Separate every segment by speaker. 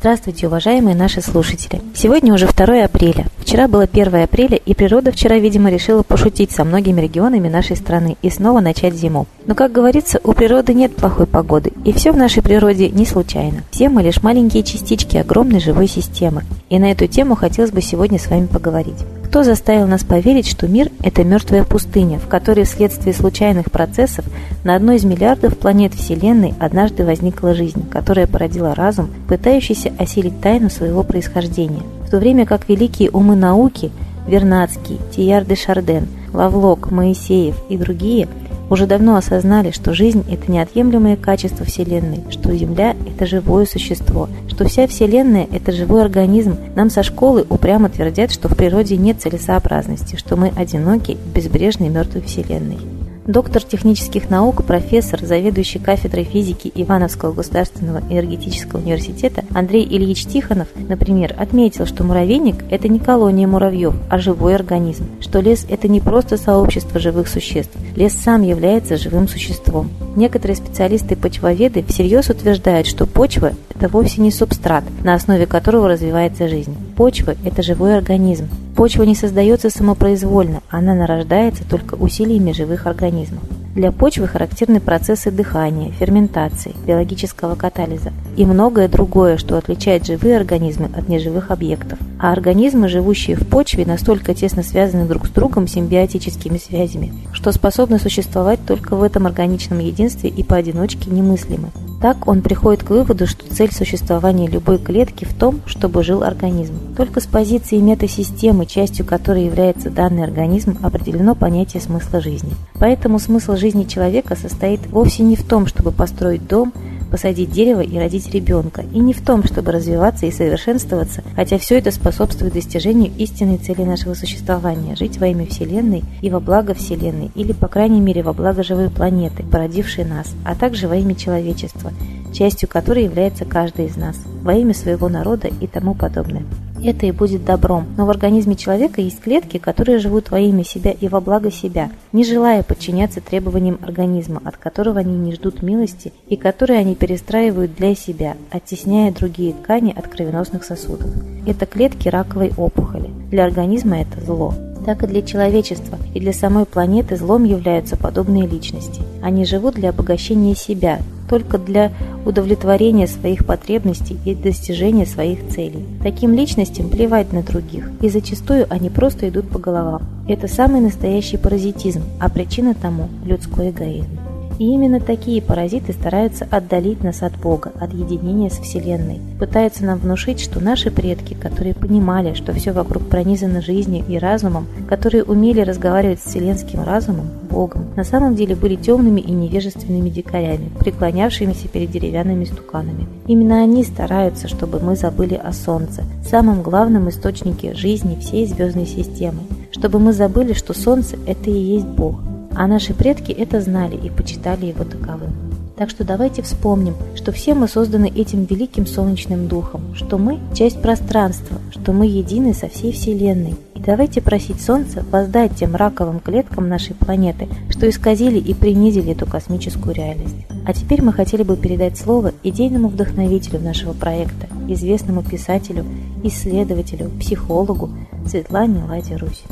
Speaker 1: Здравствуйте, уважаемые наши слушатели! Сегодня уже 2 апреля. Вчера было 1 апреля, и природа вчера, видимо, решила пошутить со многими регионами нашей страны и снова начать зиму. Но, как говорится, у природы нет плохой погоды, и все в нашей природе не случайно. Все мы лишь маленькие частички огромной живой системы. И на эту тему хотелось бы сегодня с вами поговорить. Кто заставил нас поверить, что мир – это мертвая пустыня, в которой вследствие случайных процессов на одной из миллиардов планет Вселенной однажды возникла жизнь, которая породила разум, пытающийся осилить тайну своего происхождения? В то время как великие умы науки – Вернадский, Тияр де Шарден, Лавлок, Моисеев и другие – уже давно осознали, что жизнь – это неотъемлемое качество Вселенной, что Земля – это живое существо, что вся Вселенная – это живой организм. Нам со школы упрямо твердят, что в природе нет целесообразности, что мы одиноки в безбрежной мертвой Вселенной. Доктор технических наук, профессор, заведующий кафедрой физики Ивановского государственного энергетического университета Андрей Ильич Тихонов, например, отметил, что муравейник – это не колония муравьев, а живой организм, что лес – это не просто сообщество живых существ, лес сам является живым существом. Некоторые специалисты-почвоведы всерьез утверждают, что почва – это вовсе не субстрат, на основе которого развивается жизнь. Почва – это живой организм, Почва не создается самопроизвольно, она нарождается только усилиями живых организмов. Для почвы характерны процессы дыхания, ферментации, биологического катализа и многое другое, что отличает живые организмы от неживых объектов. А организмы, живущие в почве, настолько тесно связаны друг с другом симбиотическими связями, что способны существовать только в этом органичном единстве и поодиночке немыслимы. Так он приходит к выводу, что цель существования любой клетки в том, чтобы жил организм. Только с позиции метасистемы, частью которой является данный организм, определено понятие смысла жизни. Поэтому смысл жизни человека состоит вовсе не в том, чтобы построить дом, посадить дерево и родить ребенка, и не в том, чтобы развиваться и совершенствоваться, хотя все это способствует достижению истинной цели нашего существования – жить во имя Вселенной и во благо Вселенной, или, по крайней мере, во благо живой планеты, породившей нас, а также во имя человечества, частью которой является каждый из нас, во имя своего народа и тому подобное это и будет добром. Но в организме человека есть клетки, которые живут во имя себя и во благо себя, не желая подчиняться требованиям организма, от которого они не ждут милости и которые они перестраивают для себя, оттесняя другие ткани от кровеносных сосудов. Это клетки раковой опухоли. Для организма это зло так и для человечества и для самой планеты злом являются подобные личности. Они живут для обогащения себя, только для удовлетворения своих потребностей и достижения своих целей. Таким личностям плевать на других, и зачастую они просто идут по головам. Это самый настоящий паразитизм, а причина тому – людской эгоизм. И именно такие паразиты стараются отдалить нас от Бога, от единения с Вселенной. Пытаются нам внушить, что наши предки, которые понимали, что все вокруг пронизано жизнью и разумом, которые умели разговаривать с вселенским разумом, Богом, на самом деле были темными и невежественными дикарями, преклонявшимися перед деревянными стуканами. Именно они стараются, чтобы мы забыли о Солнце, самом главном источнике жизни всей звездной системы, чтобы мы забыли, что Солнце – это и есть Бог, а наши предки это знали и почитали его таковым. Так что давайте вспомним, что все мы созданы этим великим солнечным духом, что мы – часть пространства, что мы едины со всей Вселенной. И давайте просить Солнце воздать тем раковым клеткам нашей планеты, что исказили и принизили эту космическую реальность. А теперь мы хотели бы передать слово идейному вдохновителю нашего проекта, известному писателю, исследователю, психологу Светлане Ладе Русь.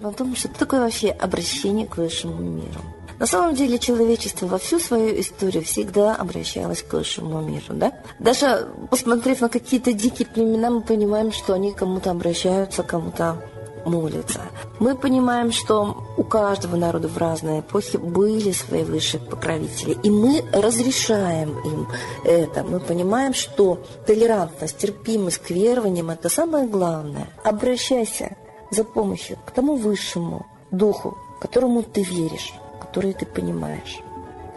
Speaker 2: Поговорим о том, что такое вообще обращение к высшему миру. На самом деле человечество во всю свою историю всегда обращалось к высшему миру, да? Даже посмотрев на какие-то дикие племена, мы понимаем, что они кому-то обращаются, кому-то молятся. Мы понимаем, что у каждого народа в разные эпохи были свои высшие покровители, и мы разрешаем им это. Мы понимаем, что толерантность, терпимость к верованиям – это самое главное. Обращайся за помощью к тому высшему духу, которому ты веришь, который ты понимаешь.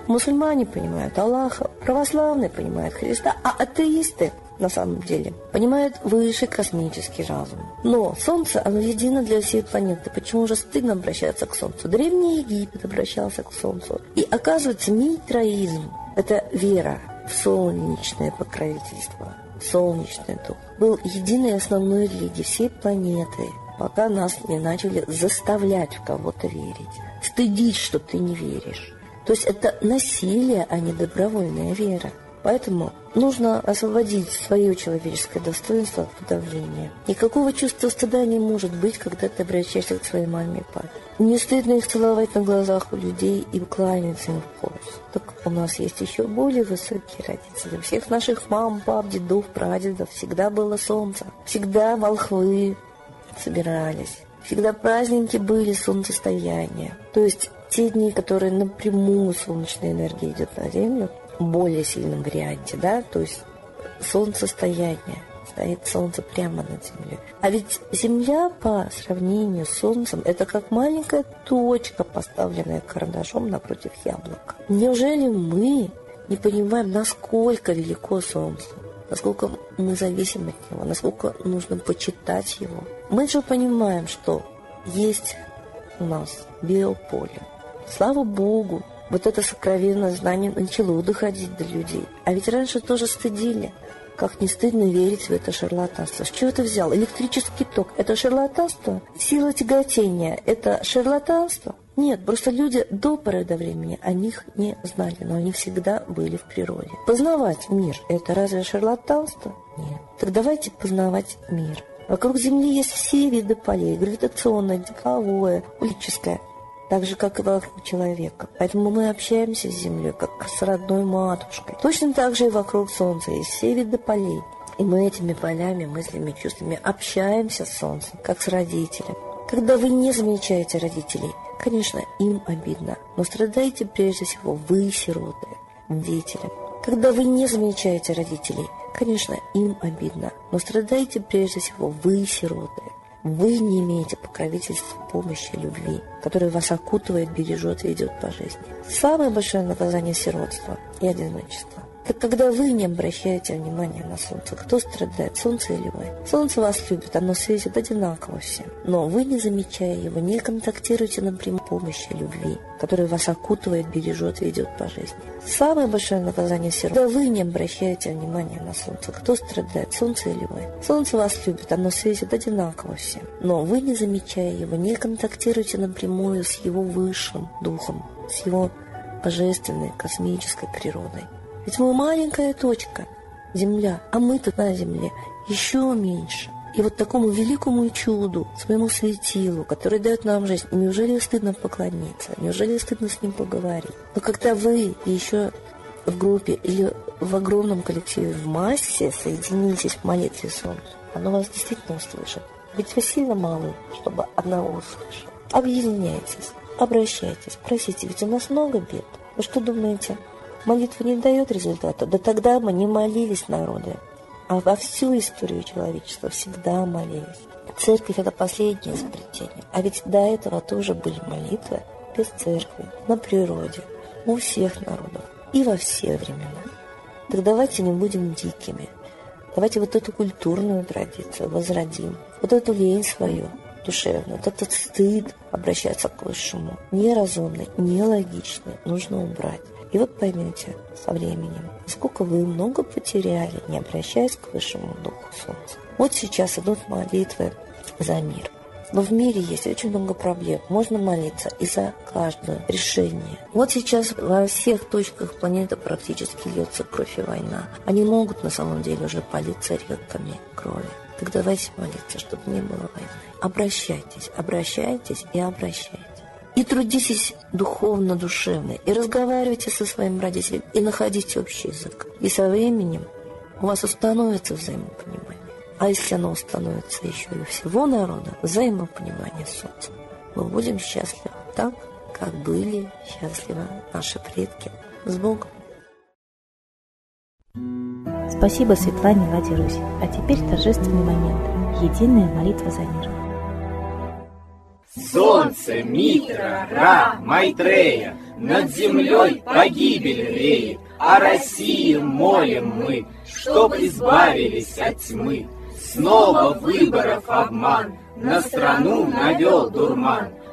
Speaker 2: Мусульмане понимают Аллаха, православные понимают Христа, а атеисты на самом деле понимают высший космический разум. Но Солнце, оно едино для всей планеты. Почему же стыдно обращаться к Солнцу? Древний Египет обращался к Солнцу. И оказывается, митроизм – это вера в солнечное покровительство, солнечный дух. Был единой основной религией всей планеты – пока нас не начали заставлять в кого-то верить, стыдить, что ты не веришь. То есть это насилие, а не добровольная вера. Поэтому нужно освободить свое человеческое достоинство от подавления. Никакого чувства стыда не может быть, когда ты обращаешься к своей маме и папе. Не стыдно их целовать на глазах у людей и кланяться им в пояс. Так у нас есть еще более высокие родители. У всех наших мам, пап, дедов, прадедов всегда было солнце. Всегда волхвы собирались. Всегда праздники были солнцестояния. То есть те дни, которые напрямую солнечная энергия идет на Землю, более сильном варианте, да, то есть солнцестояние, стоит солнце прямо над землей. А ведь Земля по сравнению с Солнцем это как маленькая точка, поставленная карандашом напротив яблока. Неужели мы не понимаем, насколько велико Солнце? Насколько мы зависим от него, насколько нужно почитать его. Мы же понимаем, что есть у нас биополе. Слава Богу, вот это сокровенное знание начало доходить до людей. А ведь раньше тоже стыдили. Как не стыдно верить в это шарлатанство. С чего ты взял? Электрический ток – это шарлатанство? Сила тяготения – это шарлатанство? Нет, просто люди до поры до времени о них не знали, но они всегда были в природе. Познавать мир – это разве шарлатанство? Нет. Так давайте познавать мир. Вокруг Земли есть все виды полей – гравитационное, тепловое, улическое так же, как и вокруг человека. Поэтому мы общаемся с Землей, как с родной матушкой. Точно так же и вокруг Солнца есть все виды полей. И мы этими полями, мыслями, чувствами общаемся с Солнцем, как с родителем. Когда вы не замечаете родителей, конечно, им обидно, но страдаете прежде всего вы, сироты, дети. Когда вы не замечаете родителей, конечно, им обидно, но страдаете прежде всего вы, сироты, вы не имеете покровительства, помощи, любви, которая вас окутывает, бережет и ведет по жизни. Самое большое наказание сиротства и одиночества. Так когда вы не обращаете внимания на солнце, кто страдает, солнце или вы? Солнце вас любит, оно светит одинаково всем. Но вы, не замечая его, не контактируете напрямую помощи, любви, которая вас окутывает, бережет, ведет по жизни. Самое большое наказание сирот, когда вы не обращаете внимания на солнце, кто страдает, солнце или вы? Солнце вас любит, оно светит одинаково всем. Но вы, не замечая его, не контактируете напрямую с его высшим духом, с его божественной космической природой. Ведь мы маленькая точка, Земля, а мы тут на Земле еще меньше. И вот такому великому чуду, своему светилу, который дает нам жизнь, неужели стыдно поклониться, неужели стыдно с ним поговорить? Но когда вы еще в группе или в огромном коллективе, в массе соединитесь в молитве солнцу, оно вас действительно услышит. Ведь вы сильно малы, чтобы одного услышать. Объединяйтесь, обращайтесь, просите, ведь у нас много бед. Вы что думаете, молитва не дает результата, да тогда мы не молились народы, а во всю историю человечества всегда молились. Церковь – это последнее изобретение. А ведь до этого тоже были молитвы без церкви, на природе, у всех народов и во все времена. Так давайте не будем дикими. Давайте вот эту культурную традицию возродим, вот эту лень свою душевную, вот этот стыд обращаться к высшему, неразумный, нелогичный, нужно убрать. И вот поймете со временем, сколько вы много потеряли, не обращаясь к высшему духу солнца. Вот сейчас идут молитвы за мир. Но в мире есть очень много проблем. Можно молиться и за каждое решение. Вот сейчас во всех точках планеты практически льется кровь и война. Они могут на самом деле уже политься реками крови. Так давайте молиться, чтобы не было войны. Обращайтесь, обращайтесь и обращайтесь. И трудитесь духовно, душевно, и разговаривайте со своим родителем, и находите общий язык. И со временем у вас установится взаимопонимание. А если оно установится еще и у всего народа, взаимопонимание с солнцем, мы будем счастливы так, как были счастливы наши предки. С Богом!
Speaker 1: Спасибо Светлане Ладе Русь. А теперь торжественный момент. Единая молитва за мир.
Speaker 3: Солнце, Митра, Ра, Майтрея, Над землей погибель реет, О России молим мы, Чтоб избавились от тьмы. Снова выборов обман, На страну навел дурман.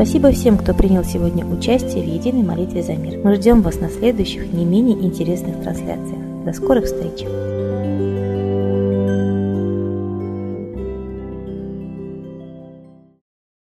Speaker 1: Спасибо всем, кто принял сегодня участие в единой молитве за мир. Мы ждем вас на следующих не менее интересных трансляциях. До скорых встреч!